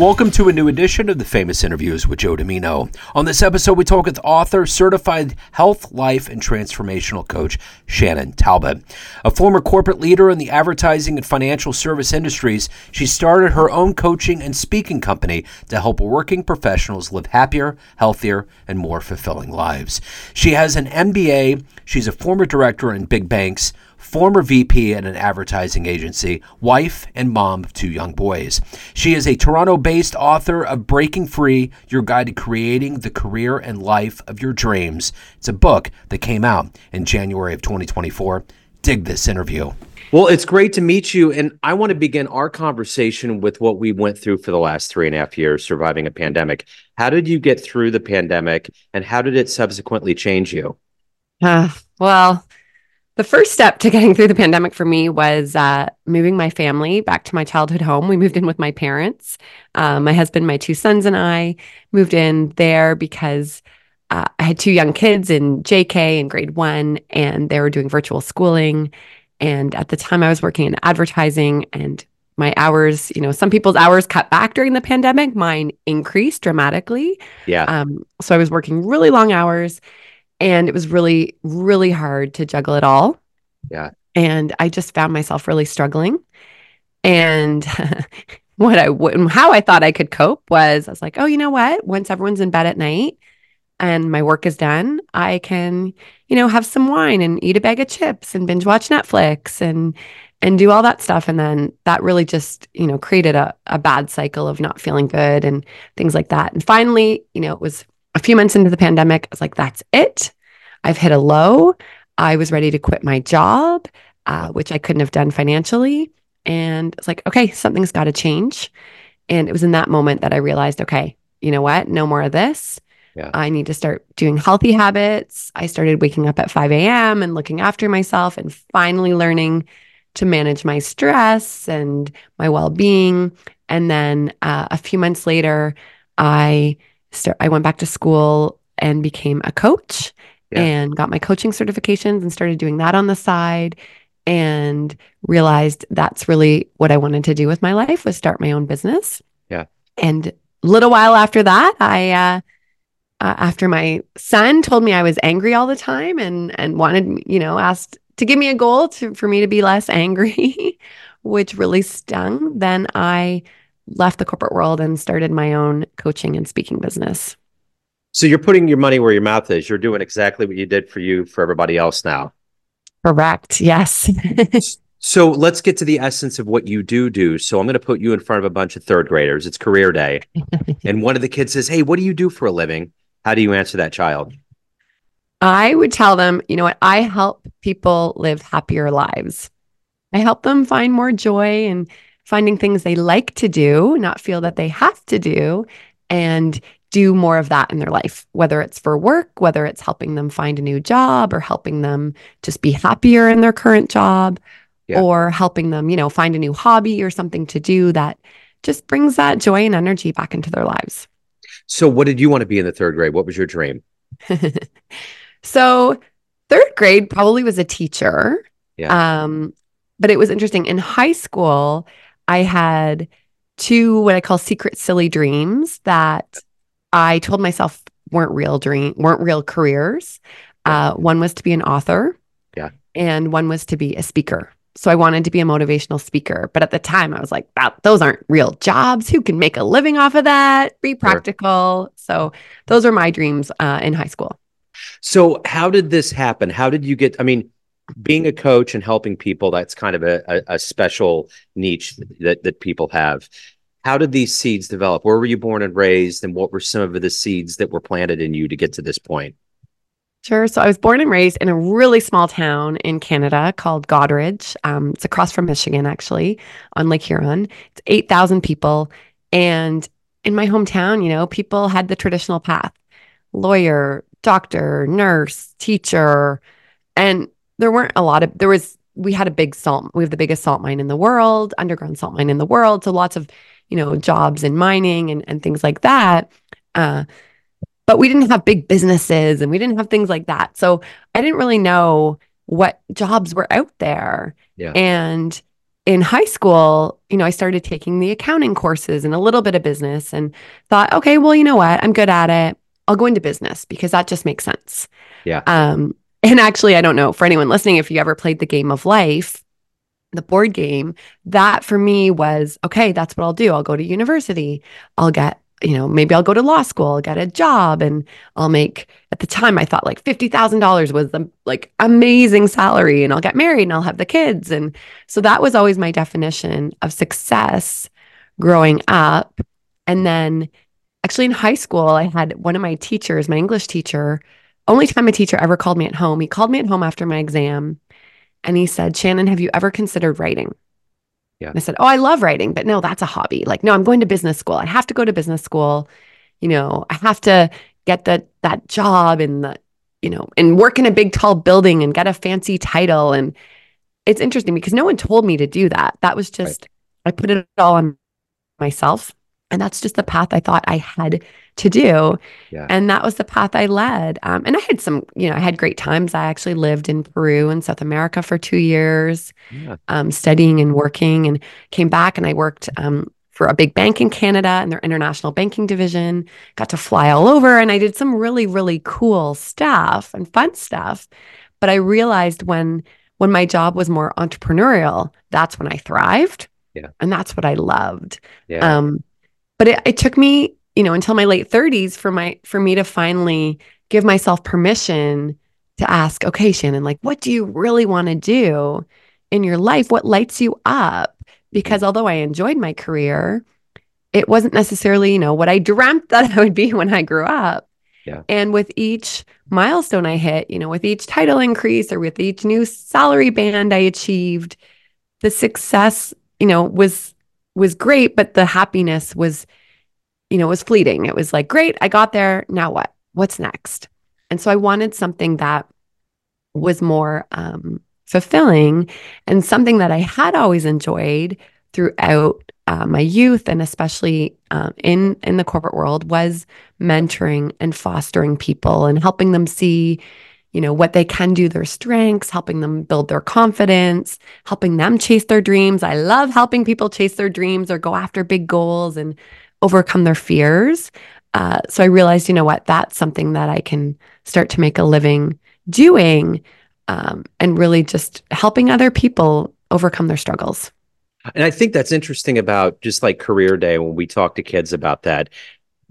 Welcome to a new edition of the Famous Interviews with Joe Dimino. On this episode, we talk with author, certified health, life, and transformational coach Shannon Talbot. A former corporate leader in the advertising and financial service industries, she started her own coaching and speaking company to help working professionals live happier, healthier, and more fulfilling lives. She has an MBA, she's a former director in big banks former VP at an advertising agency, wife, and mom of two young boys. She is a Toronto based author of Breaking Free Your Guide to Creating the Career and Life of Your Dreams. It's a book that came out in January of 2024. Dig this interview. Well, it's great to meet you. And I want to begin our conversation with what we went through for the last three and a half years surviving a pandemic. How did you get through the pandemic and how did it subsequently change you? Uh, well, the first step to getting through the pandemic for me was uh, moving my family back to my childhood home. We moved in with my parents. Uh, my husband, my two sons, and I moved in there because uh, I had two young kids in JK in grade one, and they were doing virtual schooling. And at the time, I was working in advertising, and my hours, you know, some people's hours cut back during the pandemic. Mine increased dramatically. Yeah. Um, so I was working really long hours and it was really really hard to juggle it all. Yeah. And i just found myself really struggling. And what i would how i thought i could cope was i was like oh you know what? Once everyone's in bed at night and my work is done i can you know have some wine and eat a bag of chips and binge watch netflix and and do all that stuff. And then that really just you know created a, a bad cycle of not feeling good and things like that. And finally you know it was a few months into the pandemic, I was like, that's it. I've hit a low. I was ready to quit my job, uh, which I couldn't have done financially. And it's like, okay, something's got to change. And it was in that moment that I realized, okay, you know what? No more of this. Yeah. I need to start doing healthy habits. I started waking up at 5 a.m. and looking after myself and finally learning to manage my stress and my well being. And then uh, a few months later, I start, I went back to school and became a coach yeah. and got my coaching certifications and started doing that on the side and realized that's really what I wanted to do with my life was start my own business. Yeah. And a little while after that, I uh, uh, after my son told me I was angry all the time and and wanted, you know, asked to give me a goal to for me to be less angry, which really stung, then I left the corporate world and started my own coaching and speaking business. So you're putting your money where your mouth is. You're doing exactly what you did for you for everybody else now. Correct. Yes. so let's get to the essence of what you do do. So I'm going to put you in front of a bunch of third graders. It's career day. and one of the kids says, Hey, what do you do for a living? How do you answer that child? I would tell them, you know what? I help people live happier lives. I help them find more joy and finding things they like to do, not feel that they have to do, and do more of that in their life, whether it's for work, whether it's helping them find a new job or helping them just be happier in their current job yeah. or helping them, you know, find a new hobby or something to do that just brings that joy and energy back into their lives. So, what did you want to be in the third grade? What was your dream? so, third grade probably was a teacher. Yeah. Um, but it was interesting. In high school, I had two what I call secret silly dreams that I told myself weren't real dream weren't real careers. Uh, one was to be an author. Yeah. And one was to be a speaker. So I wanted to be a motivational speaker. But at the time, I was like, those aren't real jobs. Who can make a living off of that? Be practical. Sure. So those are my dreams uh, in high school. So, how did this happen? How did you get? I mean, being a coach and helping people that's kind of a, a, a, special niche that that people have how did these seeds develop where were you born and raised and what were some of the seeds that were planted in you to get to this point Sure. So I was born and raised in a really small town in Canada called Goderich. Um, it's across from Michigan, actually, on Lake Huron. It's 8,000 people. And in my hometown, you know, people had the traditional path lawyer, doctor, nurse, teacher. And there weren't a lot of there was we had a big salt we have the biggest salt mine in the world underground salt mine in the world so lots of you know jobs in mining and, and things like that uh, but we didn't have big businesses and we didn't have things like that so i didn't really know what jobs were out there yeah. and in high school, you know, I started taking the accounting courses and a little bit of business and thought, okay, well, you know what? I'm good at it. I'll go into business because that just makes sense. Yeah. Um, and actually, I don't know for anyone listening, if you ever played the game of life, the board game, that for me was okay, that's what I'll do. I'll go to university. I'll get, you know, maybe I'll go to law school, I'll get a job, and I'll make, at the time, I thought like $50,000 was the like amazing salary, and I'll get married and I'll have the kids. And so that was always my definition of success growing up. And then actually in high school, I had one of my teachers, my English teacher, only time a teacher ever called me at home. He called me at home after my exam and he said, Shannon, have you ever considered writing? Yeah. And I said, Oh, I love writing, but no, that's a hobby. Like, no, I'm going to business school. I have to go to business school. You know, I have to get that that job and the, you know, and work in a big tall building and get a fancy title. And it's interesting because no one told me to do that. That was just right. I put it all on myself. And that's just the path I thought I had to do. Yeah. And that was the path I led. Um, and I had some, you know, I had great times. I actually lived in Peru and South America for two years, yeah. um, studying and working, and came back and I worked um, for a big bank in Canada and their international banking division. Got to fly all over and I did some really, really cool stuff and fun stuff. But I realized when when my job was more entrepreneurial, that's when I thrived. Yeah. And that's what I loved. Yeah. Um, but it, it took me, you know, until my late 30s for my for me to finally give myself permission to ask, okay, Shannon, like what do you really want to do in your life? What lights you up? Because although I enjoyed my career, it wasn't necessarily, you know, what I dreamt that I would be when I grew up. Yeah. And with each milestone I hit, you know, with each title increase or with each new salary band I achieved, the success, you know, was was great, but the happiness was, you know, was fleeting. It was like, great, I got there. Now what? What's next? And so I wanted something that was more um, fulfilling and something that I had always enjoyed throughout uh, my youth and especially um, in in the corporate world was mentoring and fostering people and helping them see you know, what they can do, their strengths, helping them build their confidence, helping them chase their dreams. I love helping people chase their dreams or go after big goals and overcome their fears. Uh, so I realized, you know what, that's something that I can start to make a living doing um, and really just helping other people overcome their struggles. And I think that's interesting about just like career day when we talk to kids about that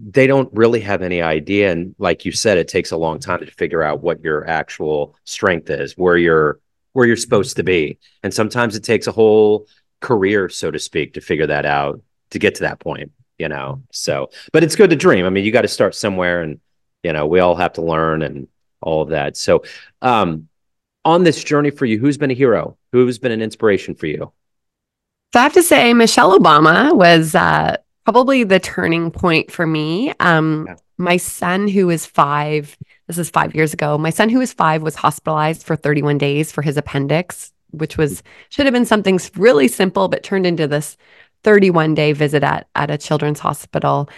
they don't really have any idea and like you said it takes a long time to figure out what your actual strength is where you're where you're supposed to be. And sometimes it takes a whole career so to speak to figure that out to get to that point you know? So but it's good to dream. I mean you got to start somewhere and you know we all have to learn and all of that. So um on this journey for you who's been a hero? Who's been an inspiration for you? So i have to say michelle obama was uh probably the turning point for me. Um, yeah. My son, who is five, this is five years ago, my son, who is five, was hospitalized for 31 days for his appendix, which was should have been something really simple, but turned into this 31 day visit at, at a children's hospital.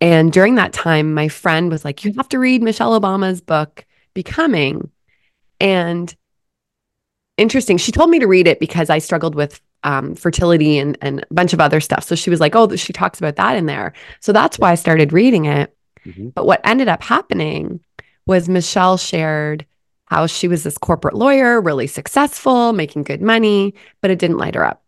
And during that time, my friend was like, You have to read Michelle Obama's book, Becoming. And interesting, she told me to read it because I struggled with um, fertility and, and a bunch of other stuff. So she was like, oh, she talks about that in there. So that's why I started reading it. Mm-hmm. But what ended up happening was Michelle shared how she was this corporate lawyer, really successful, making good money, but it didn't light her up.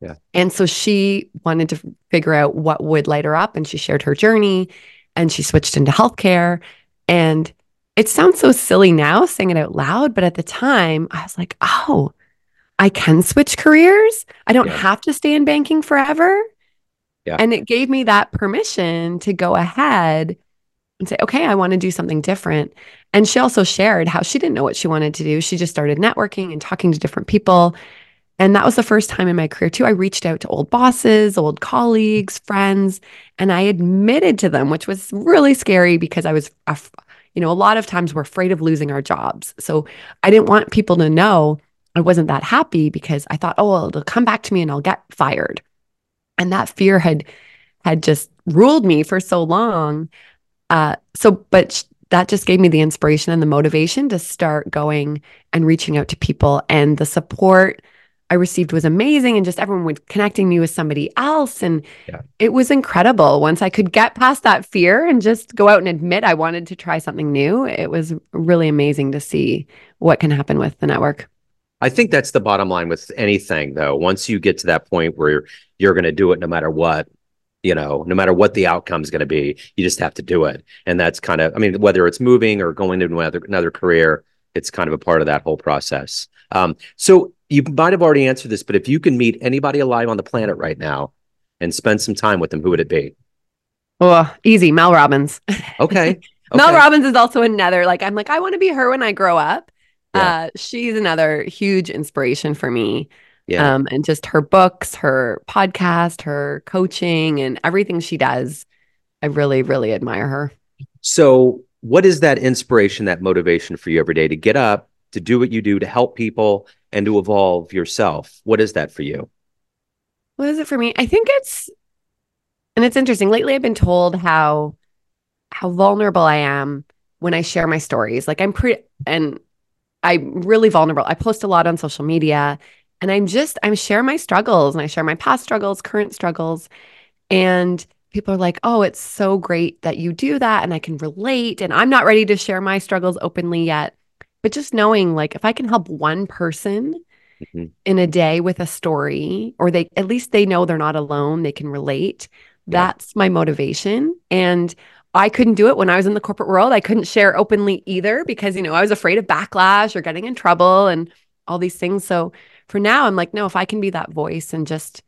Yeah. And so she wanted to figure out what would light her up. And she shared her journey and she switched into healthcare. And it sounds so silly now saying it out loud, but at the time I was like, oh, I can switch careers. I don't yeah. have to stay in banking forever. Yeah. And it gave me that permission to go ahead and say, okay, I want to do something different. And she also shared how she didn't know what she wanted to do. She just started networking and talking to different people. And that was the first time in my career, too. I reached out to old bosses, old colleagues, friends, and I admitted to them, which was really scary because I was, you know, a lot of times we're afraid of losing our jobs. So I didn't want people to know I wasn't that happy because I thought, oh, well, it'll come back to me and I'll get fired. And that fear had had just ruled me for so long. Uh, so, but sh- that just gave me the inspiration and the motivation to start going and reaching out to people and the support I received was amazing and just everyone was connecting me with somebody else and Yeah. it was incredible once I could get past that fear and just go out and admit I wanted to try something new it was really amazing to see what can happen with the network I think that's the bottom line with anything, though. Once you get to that point where you're, you're going to do it no matter what, you know, no matter what the outcome is going to be, you just have to do it. And that's kind of, I mean, whether it's moving or going into another, another career, it's kind of a part of that whole process. Um, so you might have already answered this, but if you can meet anybody alive on the planet right now and spend some time with them, who would it be? oh easy Mel Robbins Okay. Mel Robbins is also another like I'm like I want to be her when I grow up Yeah. uh she's another huge inspiration for me Yeah. um, and just her books, her podcast, her coaching, and everything she does. I really, really admire her. So, what is that inspiration, that motivation for you every day to get up, to do what you do, to help people, and to evolve yourself? What is that for you? What is it for me? I think it's, and it's interesting. Lately, I've been told how how vulnerable I am when I share my stories. Like I'm pretty, and I'm really vulnerable. I post a lot on social media, and I'm just I'm share my struggles, and I share my past struggles, current struggles, and people are like, "Oh, it's so great that you do that," and I can relate. And I'm not ready to share my struggles openly yet, but just knowing like if I can help one person Mhm. in a day with a story, or they at least they know they're not alone, they can relate. Yeah. That's my motivation. And I couldn't do it when I was in the corporate world. I couldn't share openly either because, you know, I was afraid of backlash or getting in trouble and all these things. So for now, I'm like, no, if I can be that voice and just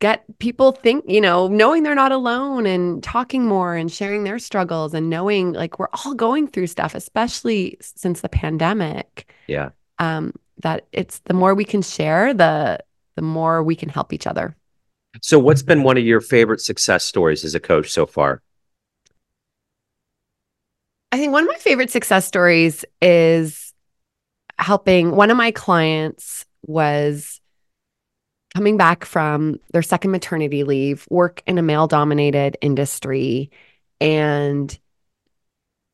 get people think, you know, knowing they're not alone and talking more and sharing their struggles and knowing like we're all going through stuff, especially since the pandemic Yeah. um, that it's the more we can share, the the more we can help each other. So, what's been one of your favorite success stories as a coach so far? I think one of my favorite success stories is helping one of my clients was coming back from their second maternity leave, work in a male dominated industry and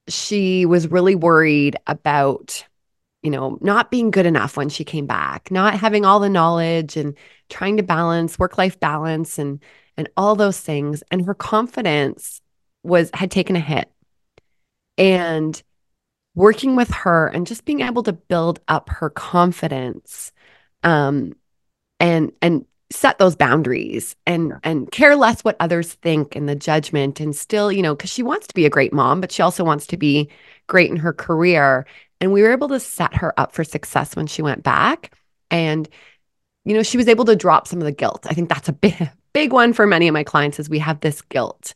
she was really worried about you know not being good enough when she came back, not having all the knowledge and trying to balance work life balance and and all those things and her confidence was had taken a hit and working with her and just being able to build up her confidence um and and set those boundaries and and care less what others think and the judgment and still you know because she wants to be a great mom but she also wants to be great in her career. And we were able to set her up for success when she went back. And you know she was able to drop some of the guilt. I think that's a big big one for many of my clients is we have this guilt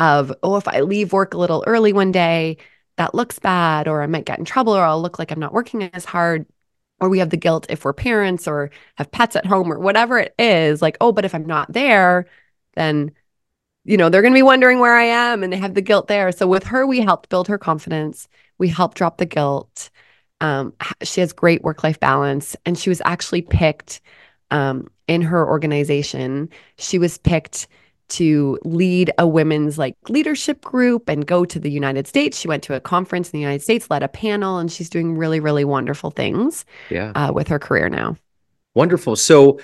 of oh if i leave work a little early one day that looks bad or i might get in trouble or i'll look like i'm not working as hard or we have the guilt if we're parents or have pets at home or whatever it is like oh but if i'm not there then you know they're going to be wondering where i am and they have the guilt there. So with her we helped build her confidence. We helped drop the guilt. Um, she has great work life balance and she was actually picked um, in her organization. She was picked to lead a women's like leadership group and go to the United States. She went to a conference in the United States, led a panel, and she's doing really, really wonderful things Yeah. uh, with her career now. Wonderful. So,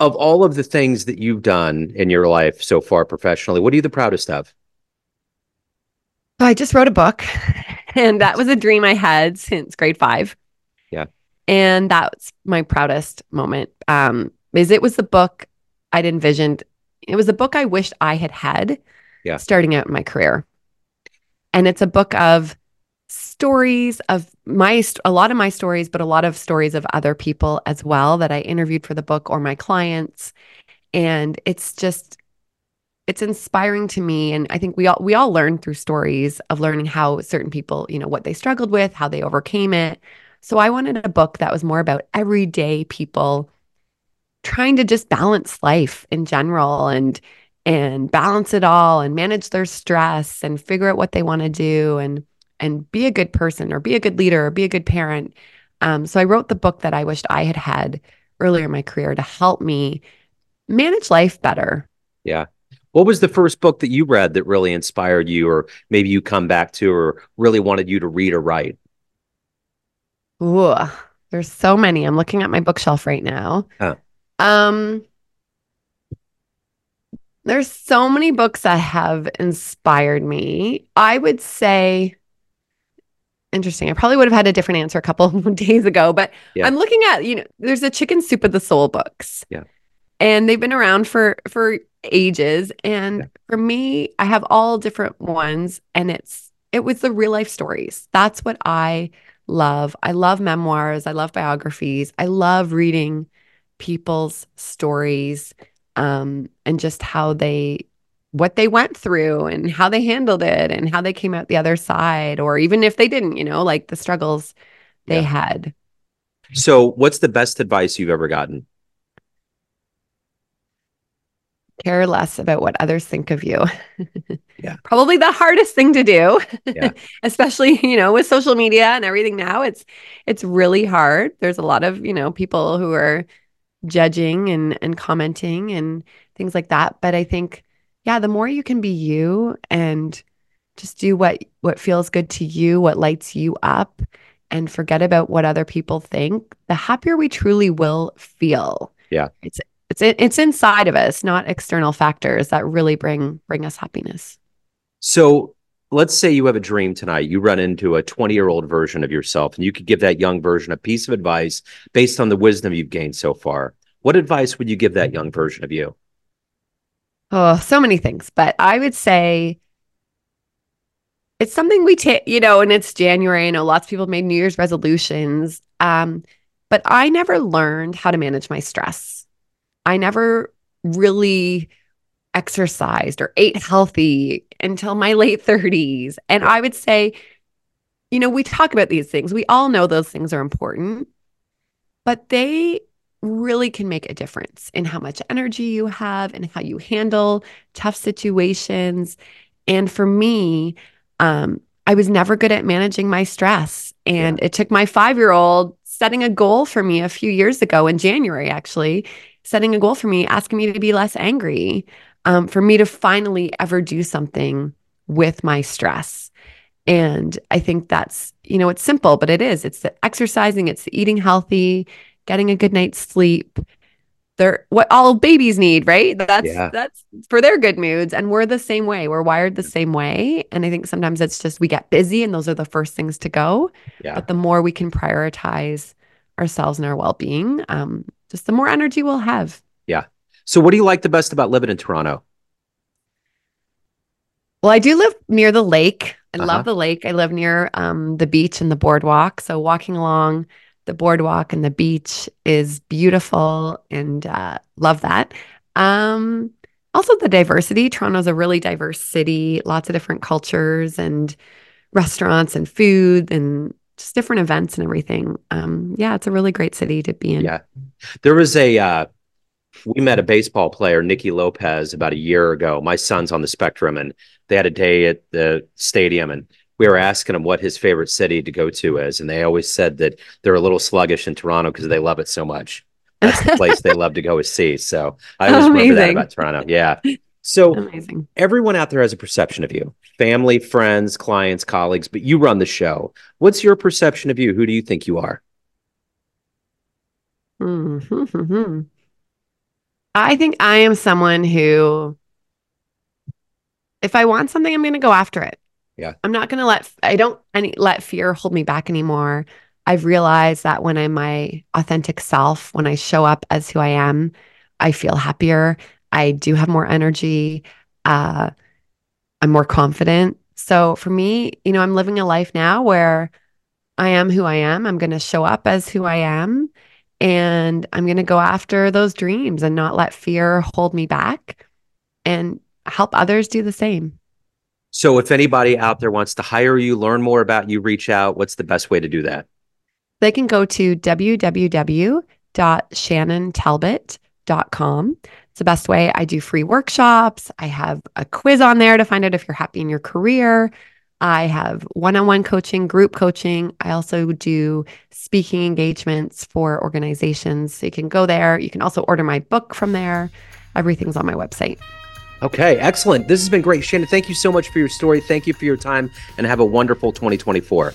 of all of the things that you've done in your life so far professionally, what are you the proudest of? I just wrote a book, and that was a dream I had since grade five. Yeah. And that's my proudest moment. Um, is it was the book I'd envisioned. It was a book I wished I had had Yeah. starting out in my career. And it's a book of stories of my a lot of my stories, but a lot of stories of other people as well that I interviewed for the book or my clients. And it's just it's inspiring to me and i think we all we all learn through stories of learning how certain people you know what they struggled with how they overcame it so i wanted a book that was more about everyday people trying to just balance life in general and and balance it all and manage their stress and figure out what they want to do and and be a good person or be a good leader or be a good parent um, so i wrote the book that i wished i had had earlier in my career to help me manage life better Yeah. What was the first book that you read that really inspired you, or maybe you come back to, or really wanted you to read or write? Ooh. There's so many. I'm looking at my bookshelf right now. Huh. Um there's so many books that have inspired me. I would say interesting. I probably would have had a different answer a couple of days ago, but Yeah. I'm looking at, you know, there's a chicken soup of the soul books. Yeah. And they've been around for for ages and Yeah. for me, I have all different ones and it's it was the real life stories. That's what I love. I love memoirs, I love biographies. I love reading people's stories um and just how they what they went through and how they handled it and how they came out the other side or even if they didn't, you know, like the struggles they Yeah. had. So, what's the best advice you've ever gotten? care less about what others think of you. Yeah. Probably the hardest thing to do. Yeah. Especially, you know, with social media and everything now, it's it's really hard. There's a lot of, you know, people who are judging and and commenting and things like that, but I think yeah, the more you can be you and just do what what feels good to you, what lights you up and forget about what other people think, the happier we truly will feel. Yeah. It's it's it's inside of us, not external factors that really bring bring us happiness. So, let's say you have a dream tonight. You run into a 20 year old version of yourself, and you could give that young version a piece of advice based on the wisdom you've gained so far. What advice would you give that young version of you? Oh, so many things, but I would say it's something we take, you know, and it's January. I know lots of people made New Year's resolutions. Um, but I never learned how to manage my stress. I never really exercised or ate healthy until my late 30s. And I would say, you know, we talk about these things. We all know those things are important, but they really can make a difference in how much energy you have and how you handle tough situations. And for me, um, I was never good at managing my stress. And it took my five year old setting a goal for me a few years ago in January, actually, setting a goal for me, asking me to be less angry, um, for me to finally ever do something with my stress. And I think that's, you know, it's simple, but it is. It's the exercising, it's the eating healthy, getting a good night's sleep. They're what all babies need, right? That's Yeah. that's for their good moods. And we're the same way. We're wired the same way. And I think sometimes it's just we get busy and those are the first things to go. Yeah. But the more we can prioritize ourselves and our well-being, um, just the more energy we'll have. So, what do you like the best about living in Toronto? Well, I do live near the lake. I Uh-huh. love the lake. I live near um, the beach and the boardwalk. So walking along the boardwalk and the beach is beautiful and uh, love that. Um, also, the diversity. Toronto's a really diverse city, lots of different cultures and restaurants and food and just different events and everything. Um, yeah, it's a really great city to be in. Yeah. There was a, uh, we met a baseball player, Nicky Lopez, about a year ago. My son's on the spectrum, and they had a day at the stadium, and we were asking him what his favorite city to go to is. And they always said that they're a little sluggish in Toronto because they love it so much. That's the place they love to go is see. So I always remember that about Toronto. Yeah. So Amazing. everyone out there has a perception of you family, friends, clients, colleagues, but you run the show. What's your perception of you? Who do you think you are? Mhm. I think I am someone who, if I want something, I'm going to go after it. Yeah. I'm not going to let, I don't any, let fear hold me back anymore. I've realized that when I'm my authentic self, when I show up as who I am, I feel happier. I do have more energy. Uh, I'm more confident. So for me, you know, I'm living a life now where I am who I am. I'm going to show up as who I am and I'm going to go after those dreams and not let fear hold me back and help others do the same. So if anybody out there wants to hire you, learn more about you, reach out, what's the best way to do that? They can go to www.shannontalbot.com. It's the best way. I do free workshops. I have a quiz on there to find out if you're happy in your career. I have one on one coaching, group coaching. I also do speaking engagements for organizations. So you can go there. You can also order my book from there. Everything's on my website. Okay, excellent. This has been great. Shannon, thank you so much for your story. Thank you for your time and have a wonderful 2024.